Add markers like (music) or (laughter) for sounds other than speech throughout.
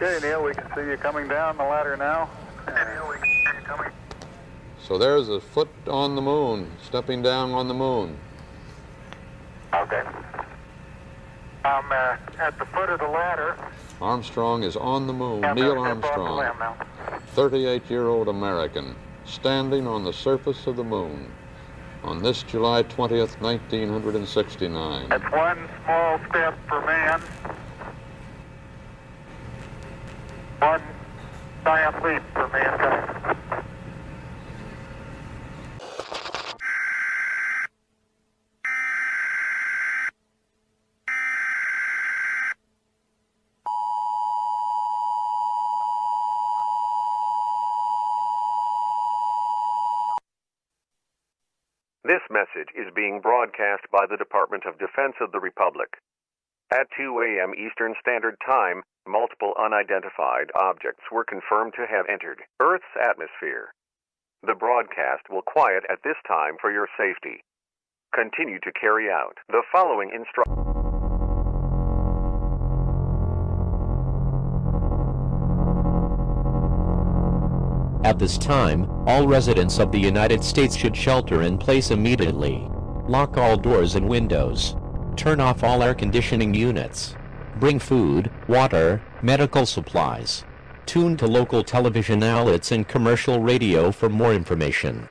Okay, Neil, we can see you coming down the ladder now. So there's a foot on the moon, stepping down on the moon. Okay. I'm uh, at the foot of the ladder. Armstrong is on the moon. Neil Armstrong, 38-year-old American, standing on the surface of the moon on this July 20th, 1969. That's one small step for man, one giant leap for mankind. This message is being broadcast by the Department of Defense of the Republic at 2 a.m. Eastern Standard Time multiple unidentified objects were confirmed to have entered Earth's atmosphere. The broadcast will quiet at this time for your safety. Continue to carry out the following instructions. At this time, all residents of the United States should shelter in place immediately. Lock all doors and windows. Turn off all air conditioning units. Bring food, water, medical supplies. Tune to local television outlets and commercial radio for more information.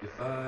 If, uh...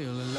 feel alive.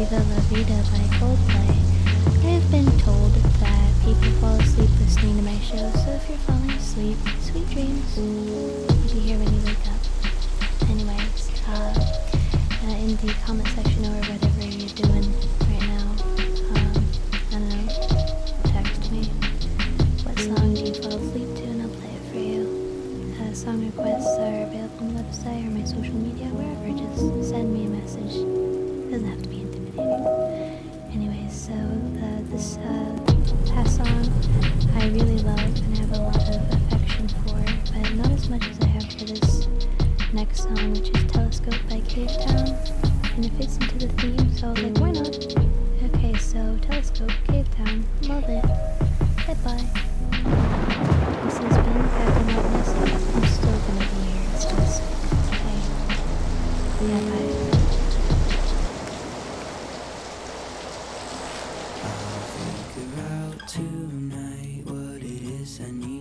Viva La Vida by Coldplay. I have been told that people fall asleep listening to my show, so if you're falling asleep,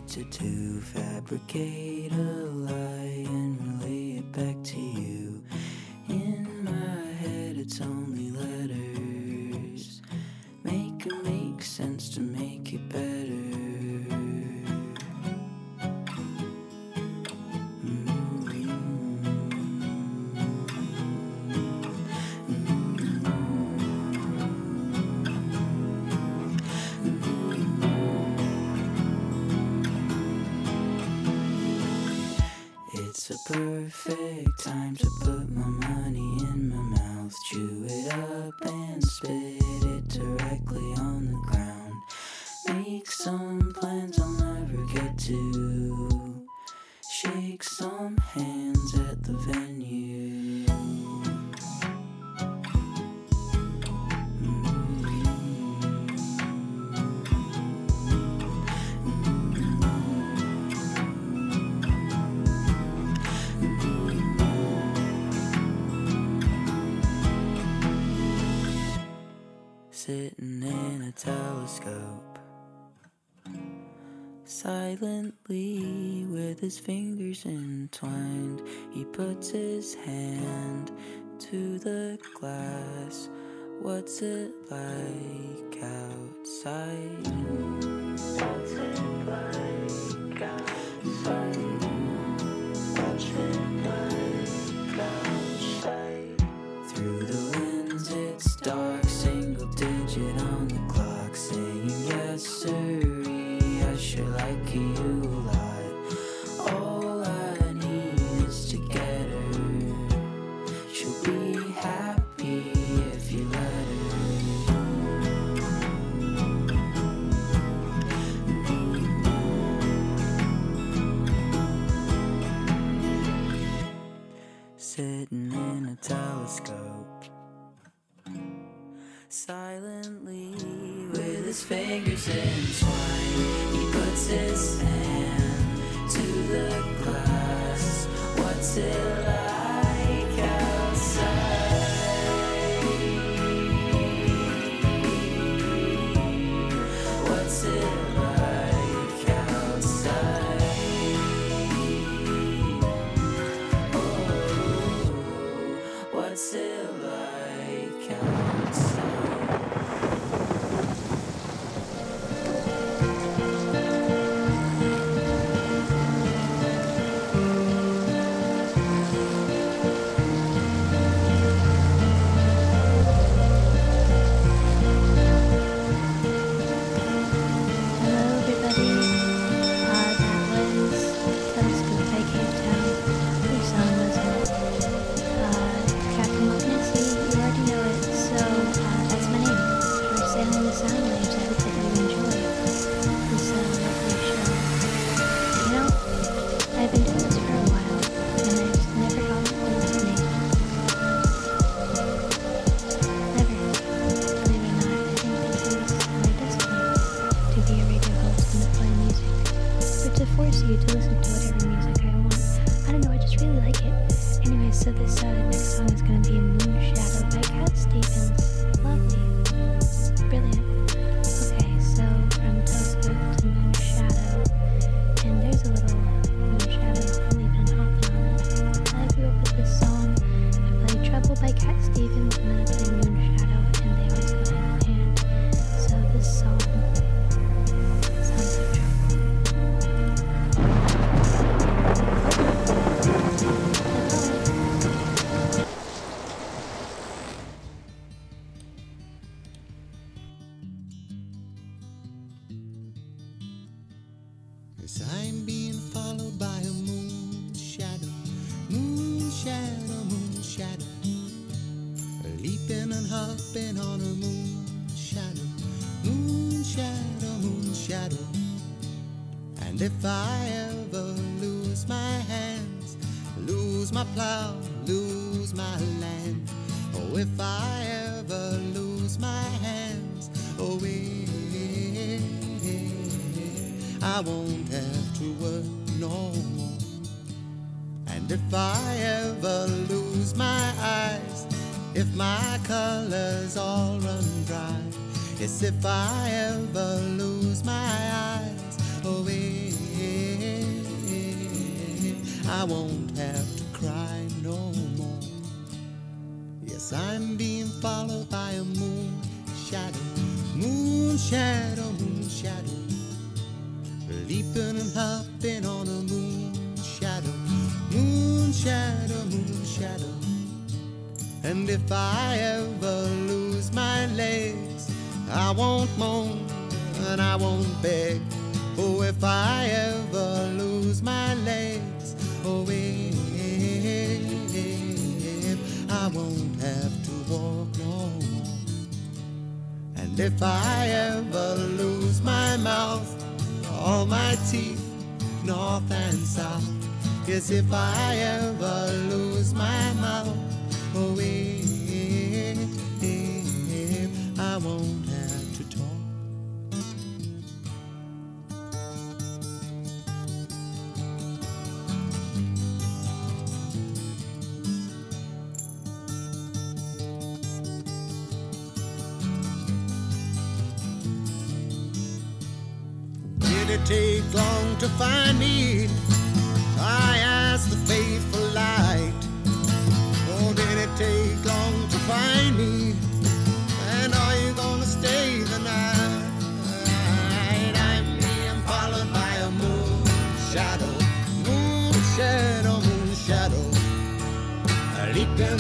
to fabricate a lie. his fingers entwined. He puts his hand to the glass. What's it like outside? Lose my land, oh, if I ever lose my hands, oh, eh, I won't have to work no more. And if I ever lose my eyes, if my colors all run dry, yes, if I ever lose my eyes, oh, eh, I won't have I'm being followed by a moon shadow, moon shadow, moon shadow, leaping and hopping on a moon shadow, moon shadow, moon shadow. And if I ever lose my legs, I won't moan and I won't beg. Oh, if I ever lose my legs, oh, if I won't if I ever lose my mouth, all my teeth, north and south, yes, if I ever lose my mouth, oh, if I won't to find me? I asked the faithful light. Oh, did it take long to find me? And are you gonna stay the night? I'm being followed by a moon shadow, moon shadow, moon shadow, leaping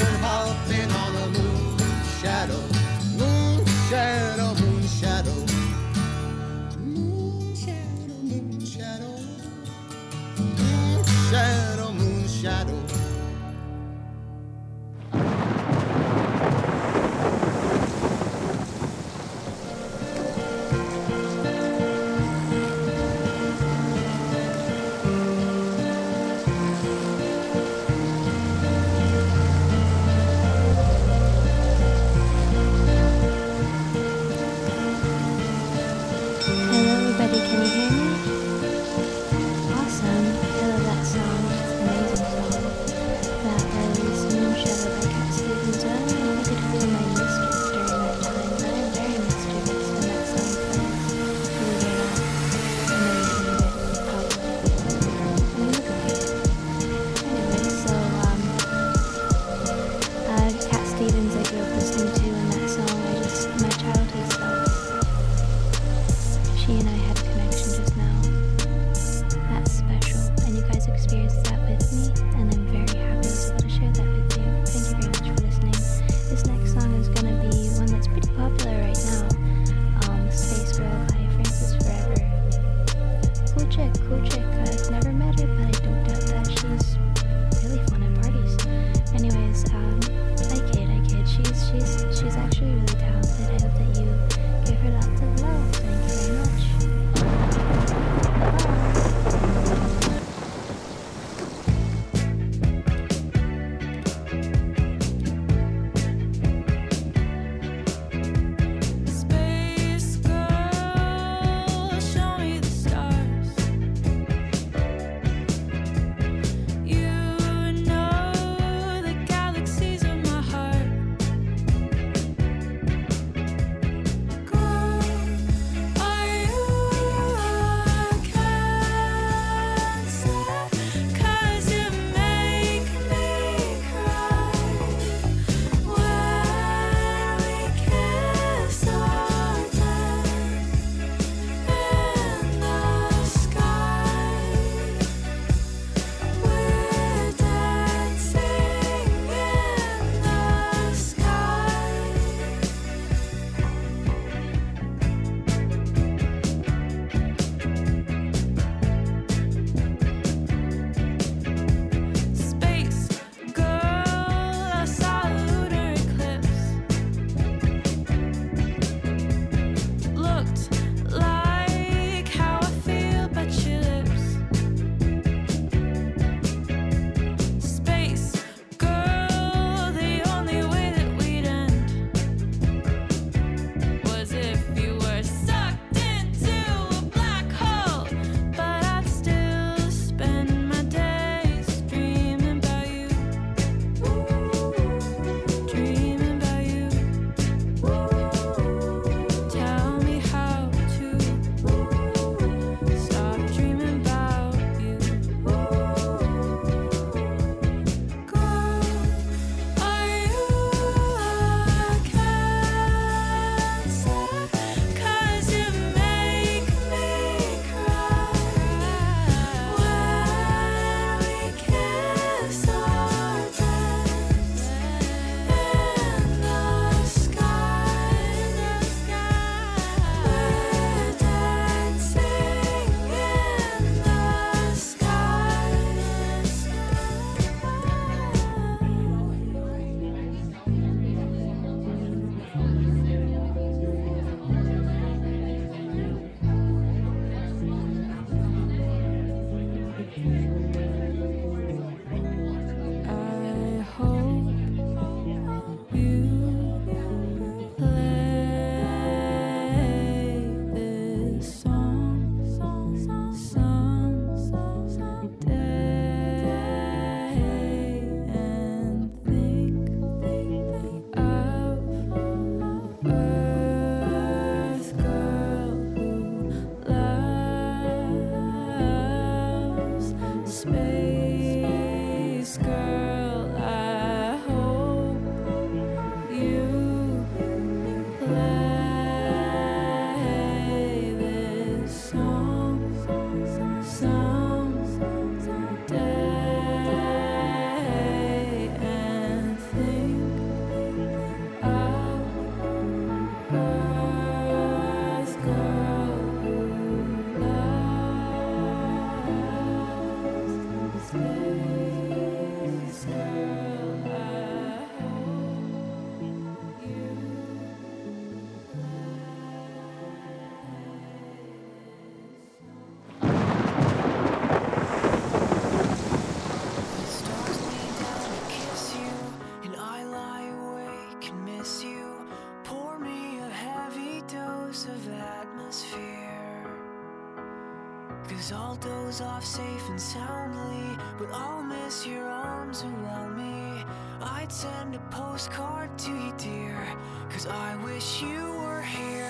soundly, but I'll miss your arms around me. I'd send a postcard to you, dear, cause I wish you were here.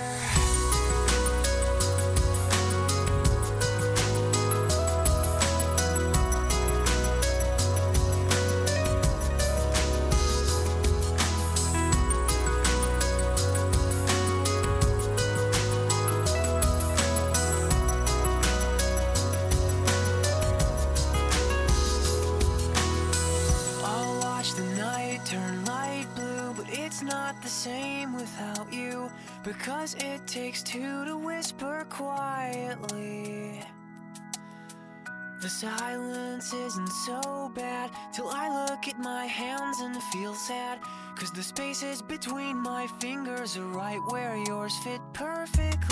Because it takes two to whisper quietly. The silence isn't so bad till I look at my hands and feel sad. Cause the spaces between my fingers are right where yours fit perfectly.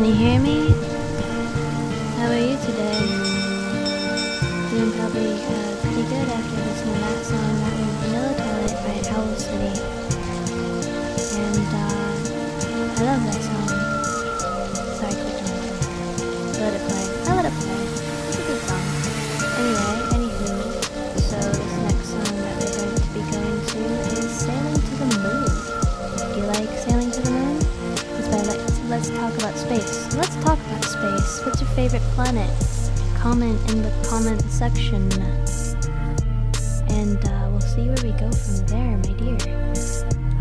Can you hear me? Favorite planet? Comment in the comment section. And uh, we'll see where we go from there, my dear.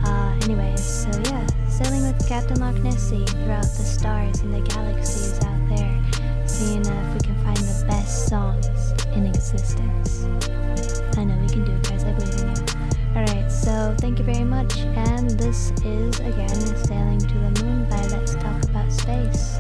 Uh, anyways, so yeah, sailing with Captain Loch Nessie throughout the stars and the galaxies out there, seeing if we can find the best songs in existence. I know we can do it, guys. I believe in you. Alright, so thank you very much, and this is again Sailing to the Moon by Let's Talk About Space.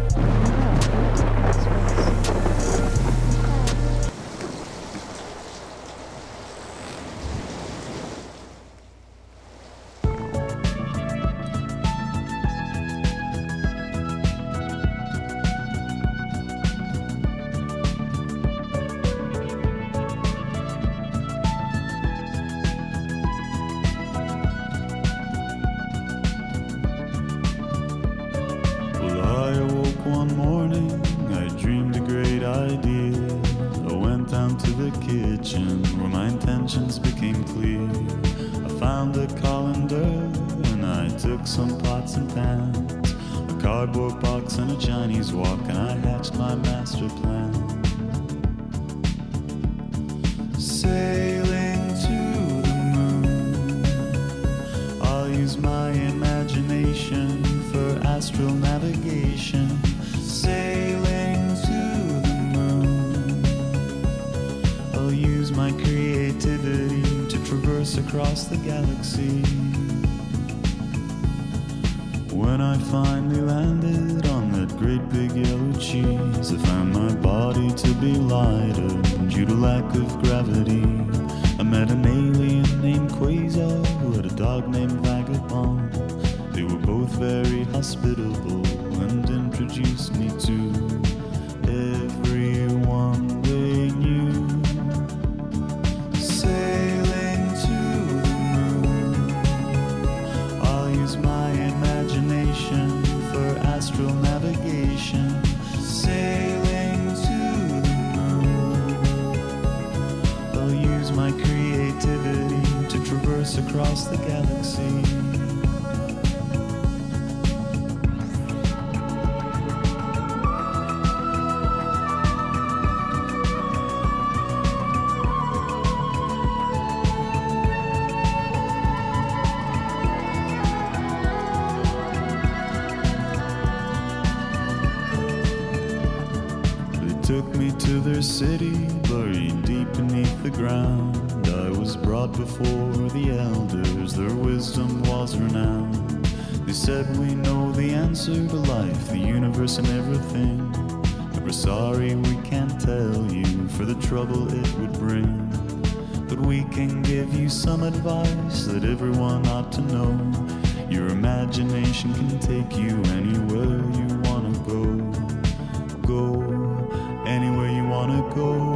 Across the galaxy. Answer to life, the universe, and everything. But we're sorry we can't tell you for the trouble it would bring. But we can give you some advice that everyone ought to know. Your imagination can take you anywhere you wanna go go anywhere you wanna go.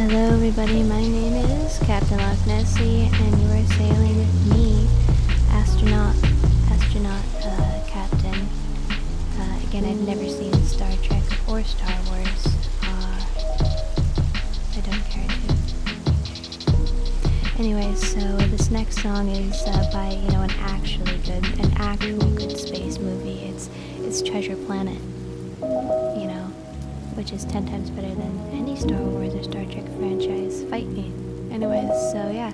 Hello, everybody. My name is Captain Loch Nessie, and you are sailing with me, astronaut, astronaut, uh, captain. Uh, again, I've never seen Star Trek or Star Wars. Uh, I don't care to. Anyway, so this next song is uh, by you know an actually good, an actually good space movie. It's it's Treasure Planet. You know, which is 10 times better than any Star Wars or Star Trek franchise. Fight me. Anyways, so yeah.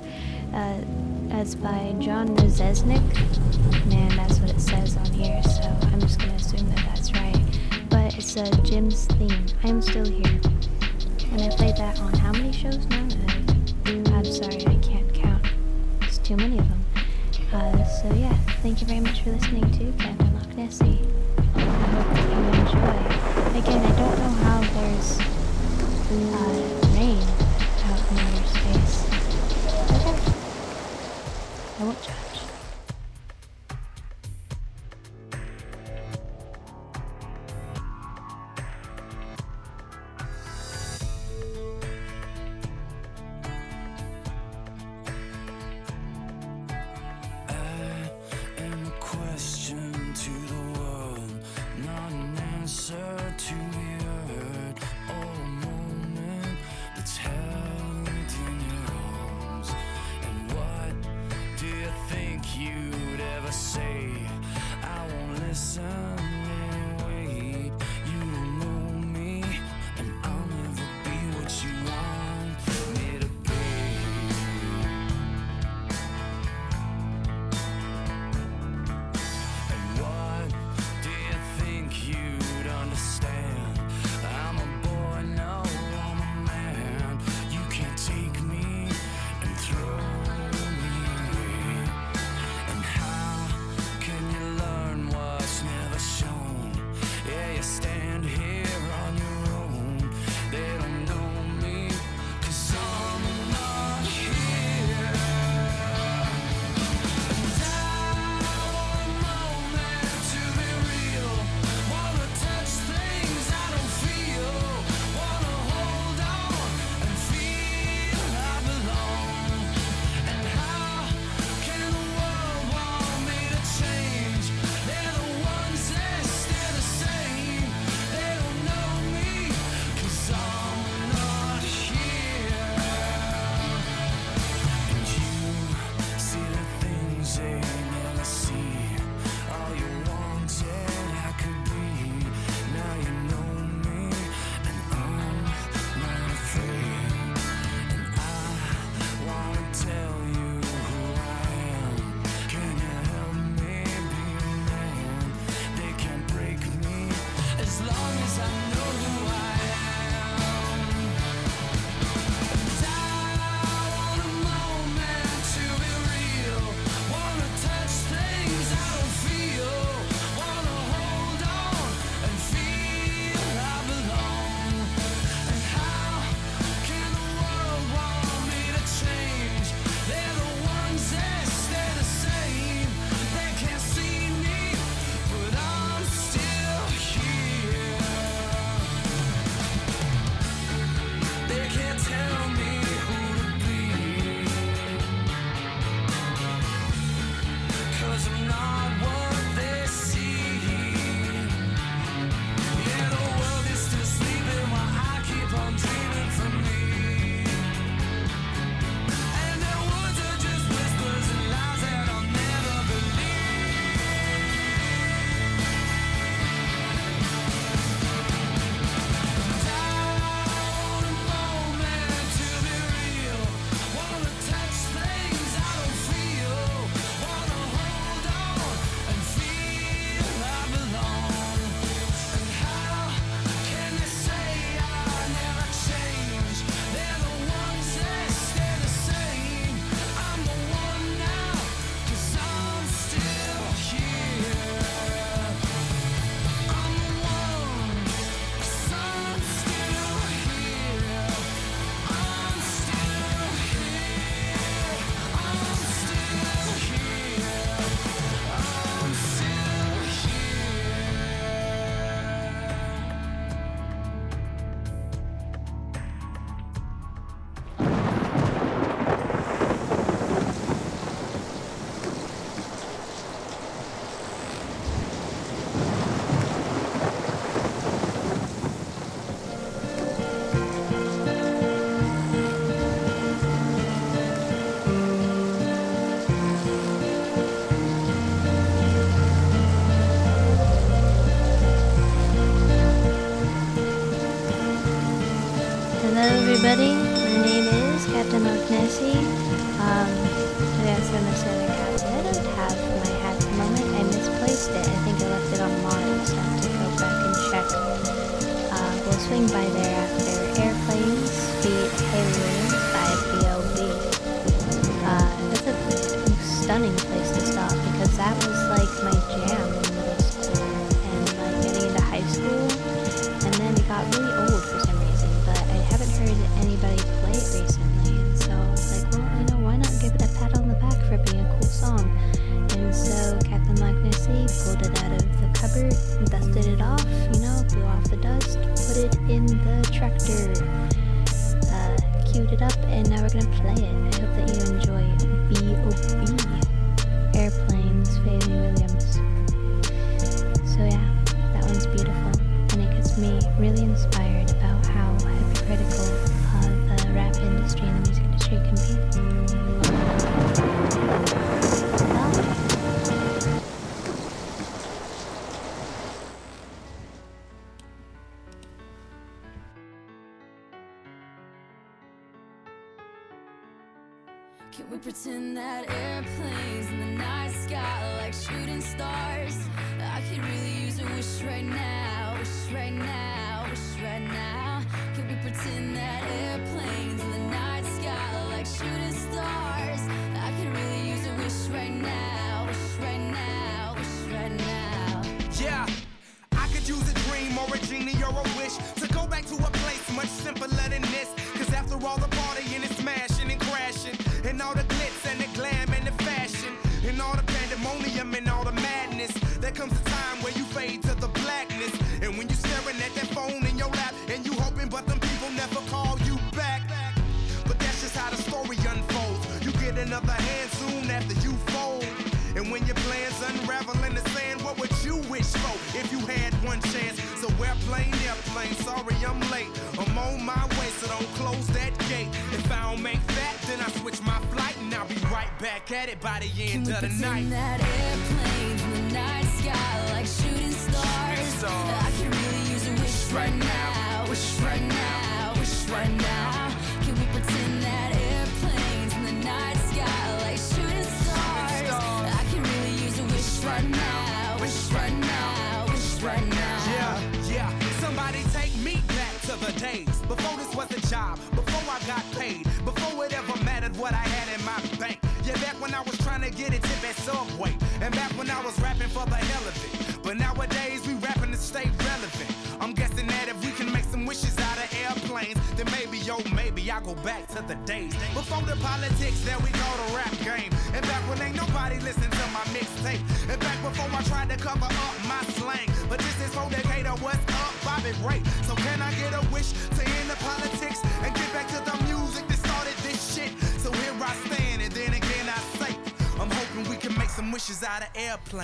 Uh, that's by John Rzeznik. Man, that's what it says on here, so I'm just gonna assume that that's right. But it's uh, Jim's theme. I'm still here. And I played that on how many shows now? Uh, I'm sorry, I can't count. It's too many of them. Uh, so yeah, thank you very much for listening to Captain Loch Nessie. Again, I don't know how there's uh,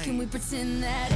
Can we pretend that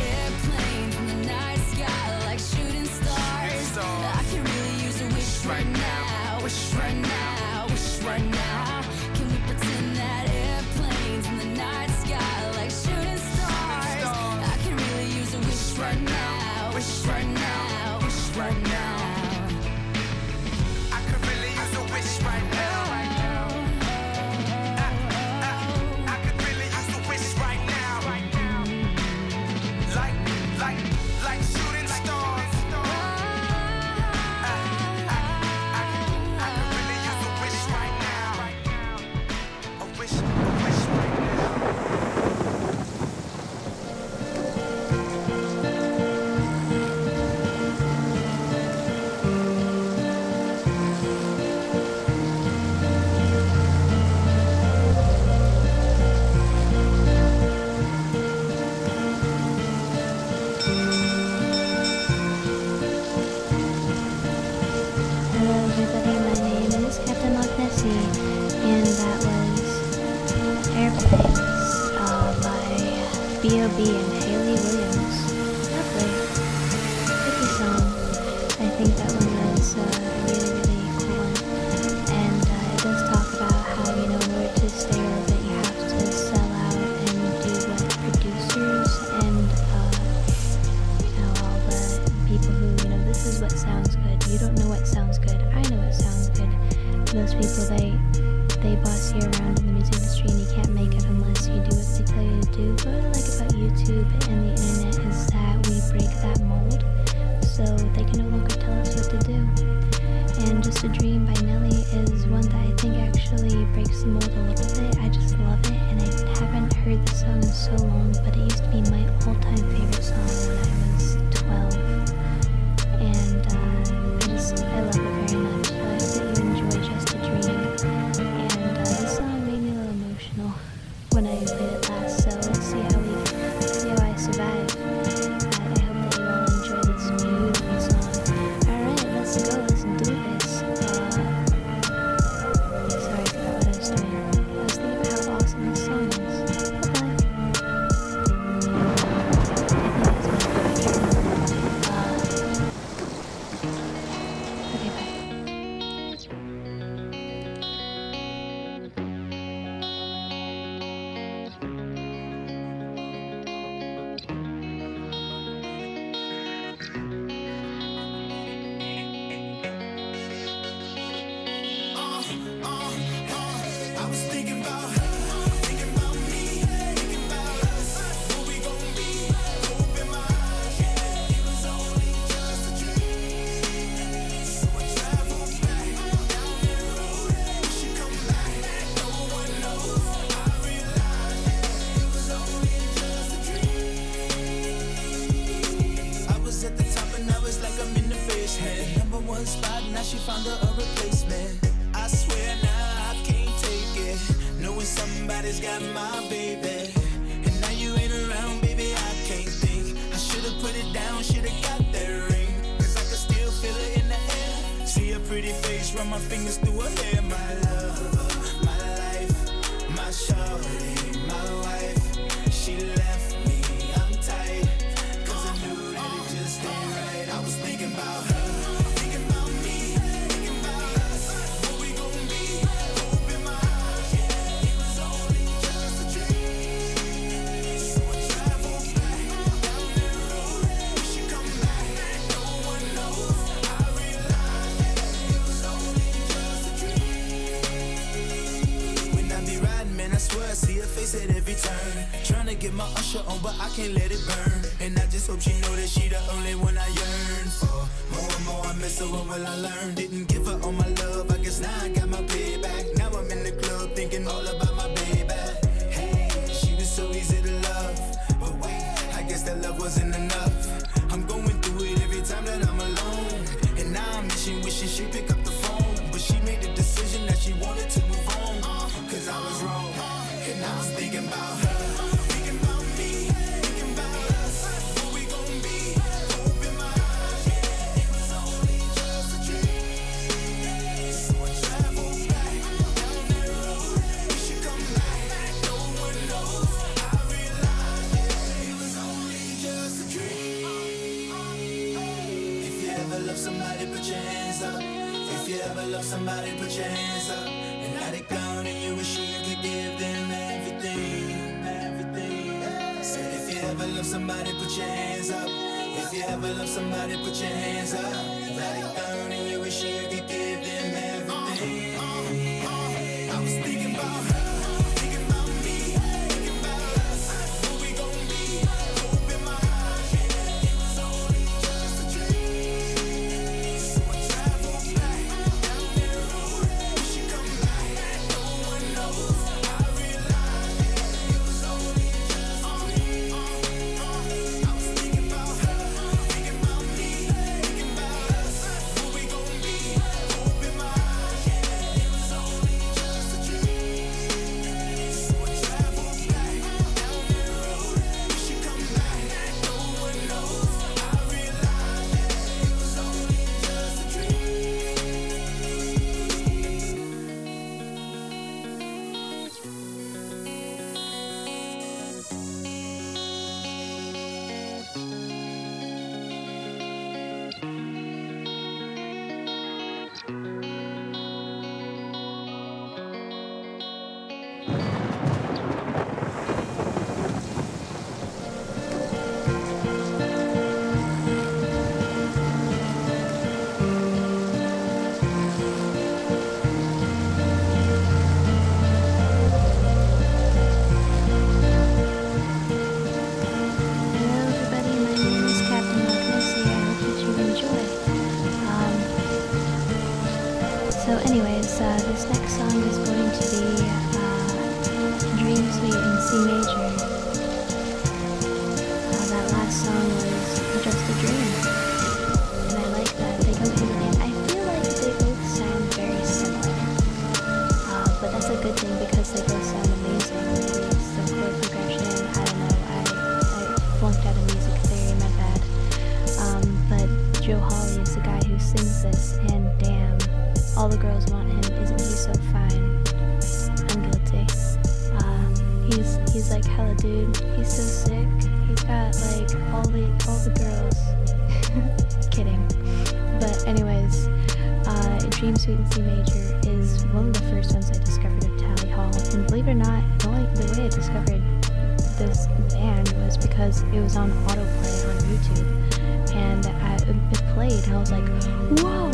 somebody, put your hands up. If you ever love somebody, put your hands up. Like all the girls. (laughs) Kidding. But anyways, uh, Dream Sweet in Sea Major is one of the first ones I discovered of Tally Hall. And believe it or not, the, only, the way I discovered this band was because it was on autoplay on YouTube. And I, it played, and I was like, whoa,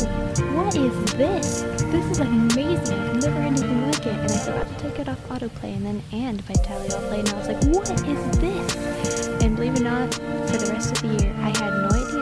what is this? This is amazing. I've never heard anything like it. And I forgot to take it off autoplay, and then And by Tally Hall played, and I was like, what is this? And believe it or not, for rest of the year, I had no idea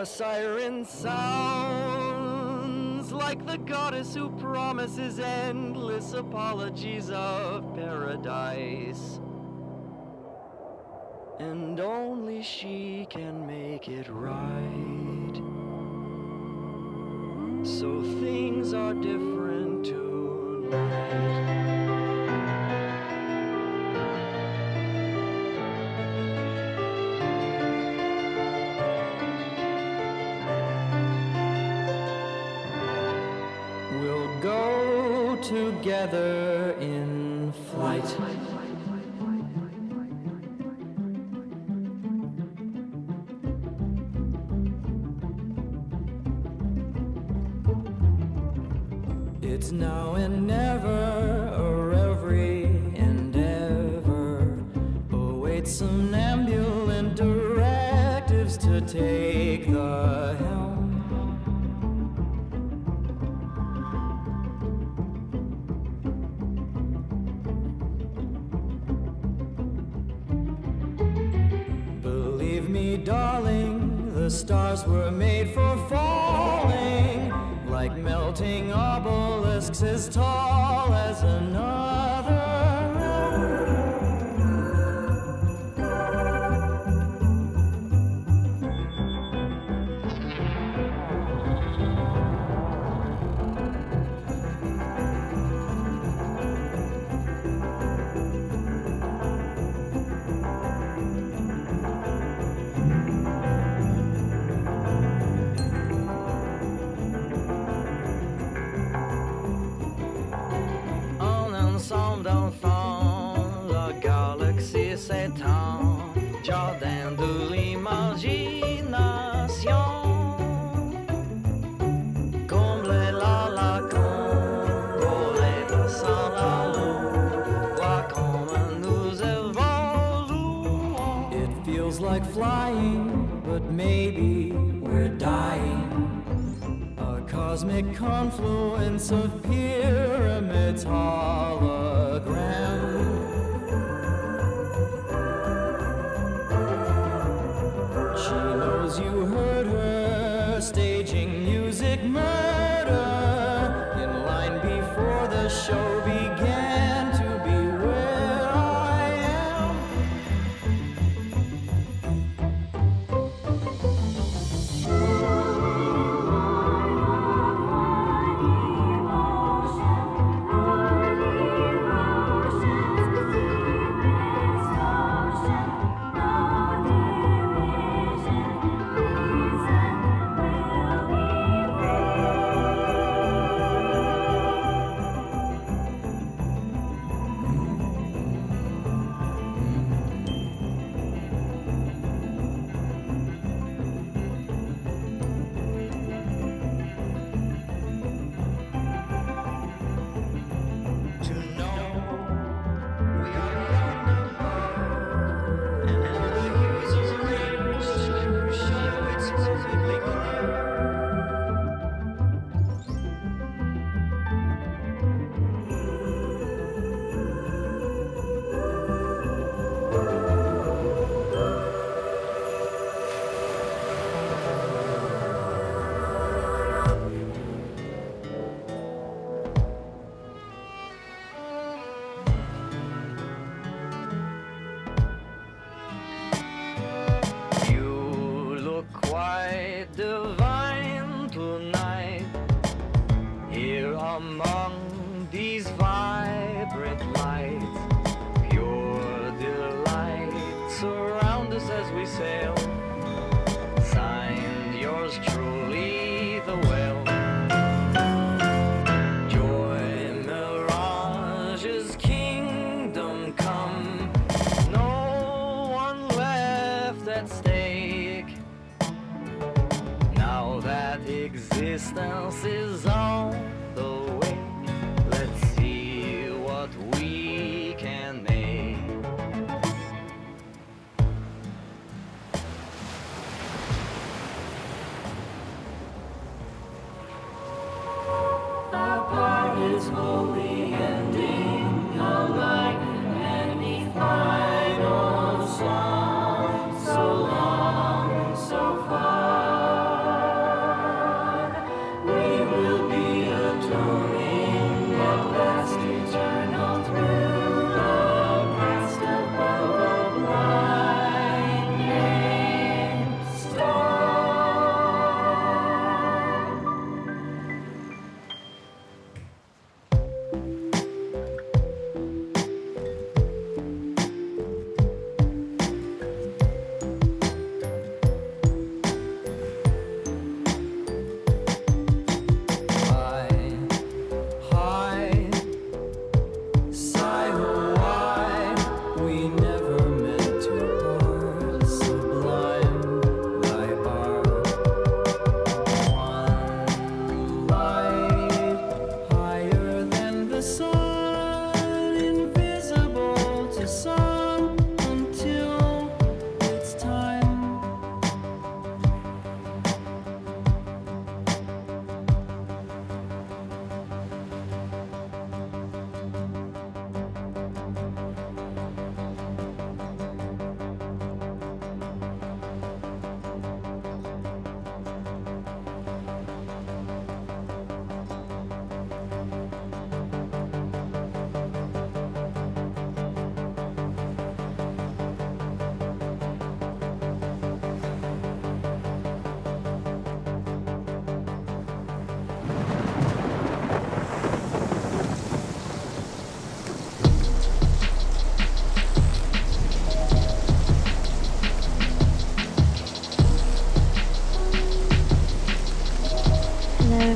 A siren sounds like the goddess who promises endless apologies of paradise. And only she can make it right. So things are different tonight. Together in flight. It's now and never, stars were made for falling, like melting obelisks as tall as another. It feels like flying, but maybe we're dying. A cosmic confluence of pyramids.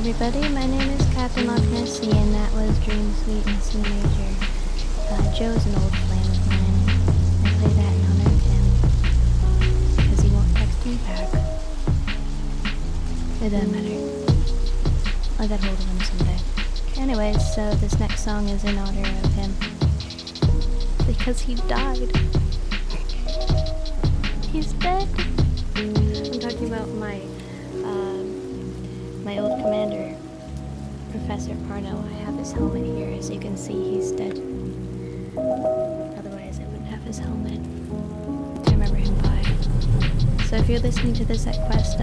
Everybody. My name is Captain Loch Nessie, and that was Dream Sweet in Sea Major. Uh, Joe's an old flame of mine. I play that in honor of him because he won't text me back. It doesn't matter. I'll get hold of him someday. Anyways, so this next song is in honor of him because he died. You can see, he's dead. Otherwise, I wouldn't have his helmet to remember him by. So if you're listening to this at Quest,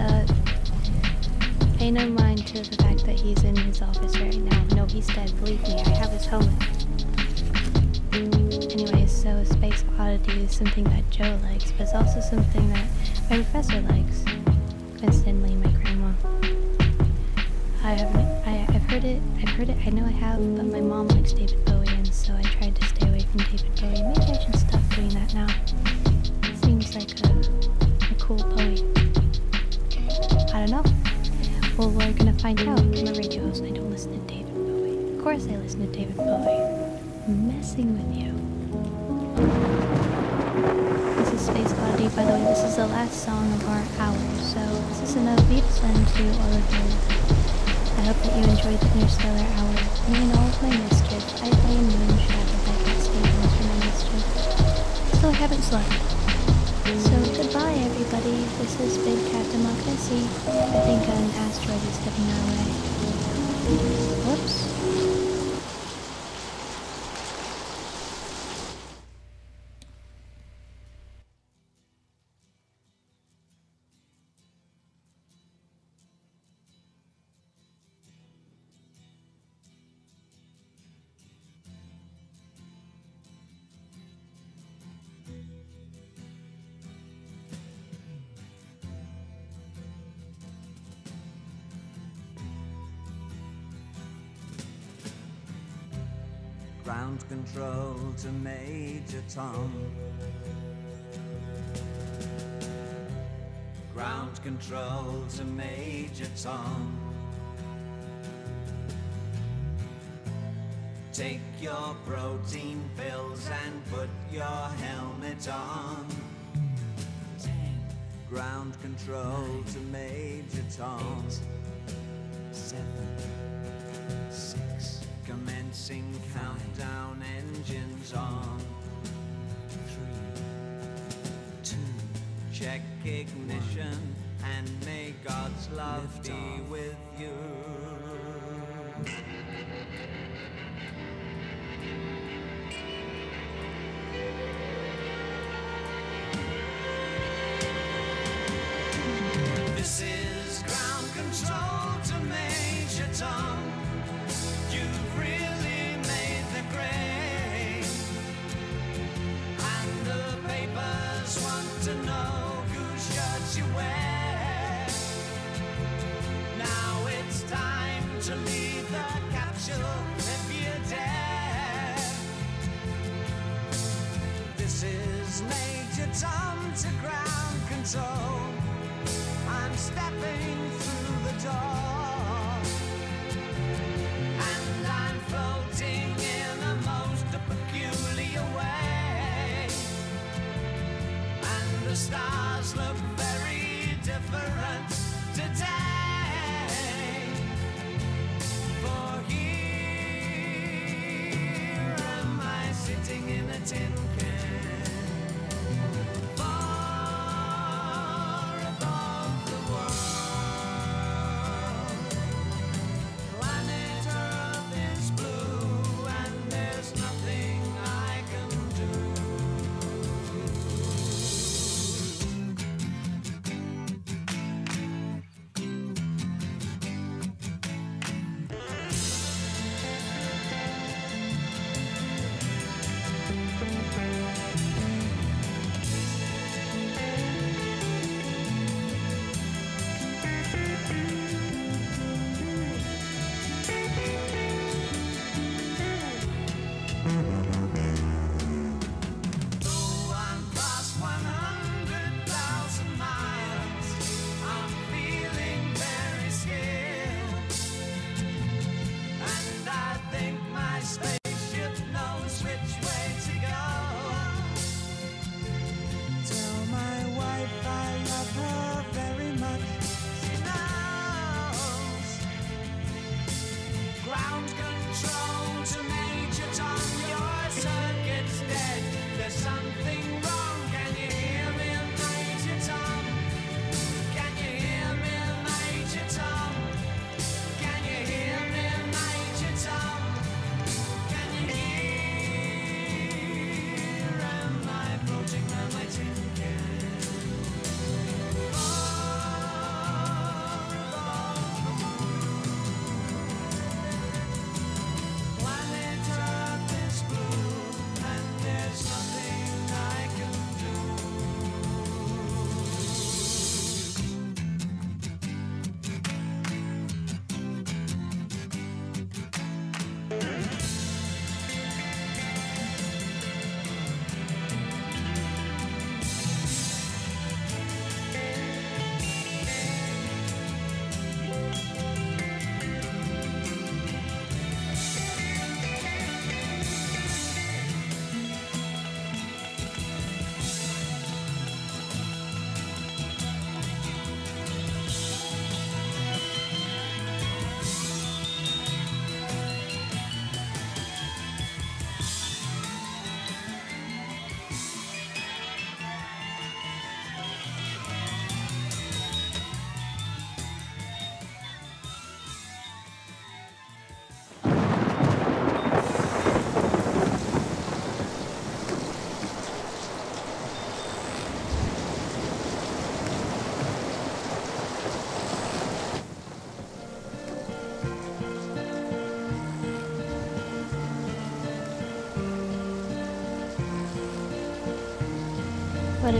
pay no mind to the fact that he's in his office right now. No, he's dead. Believe me, I have his helmet. Anyways, so Space Oddity is something that Joe likes, but it's also something that my professor likes. Coincidentally, my grandma. I haven't. I, heard it. I've heard it. I know I have, but my mom likes David Bowie, and so I tried to stay away from David Bowie. Maybe I should stop doing that now. It Seems like a, a cool poet. I don't know. Well, we're gonna find out. I'm a radio host, and I don't listen to David Bowie. Of course, I listen to David Bowie. I'm messing with you. This is Space Oddity, by the way. This is the last song of our hour, so this is an Aviv send to all of you. I hope that you enjoyed the Interstellar Hour. Me and all of my mischief. I blame Moonshadow by Cat Stevens for my mischief. Still I haven't slept. So goodbye, everybody. This is Big Captain Loch Nessie. I think an asteroid is heading our way. Whoops. Tom. Ground control to Major Tom. Take your protein pills and put your helmet on. Ground control to Major Tom. seven, six, commencing countdown engines on. Two, check ignition, and may God's love be with you. Tom to ground control. I'm stepping through the door. And I'm floating in a most peculiar way. And the stars look very different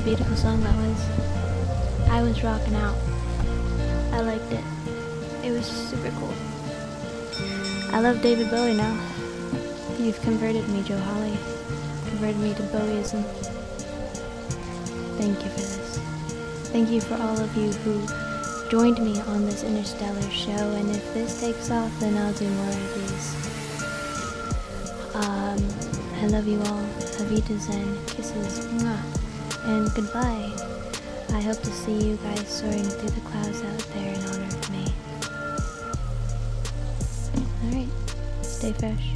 beautiful song that was. I was rocking out. I liked it. It was super cool. I love David Bowie now. You've converted me, Joe Holly. Converted me to Bowieism. Thank you for this. Thank you for all of you who joined me on this interstellar show, and if this takes off, then I'll do more of these. Um, I love you all. Avita Zen. Kisses. Mwah and goodbye. I hope to see you guys soaring through the clouds out there in honor of me. Alright, stay fresh.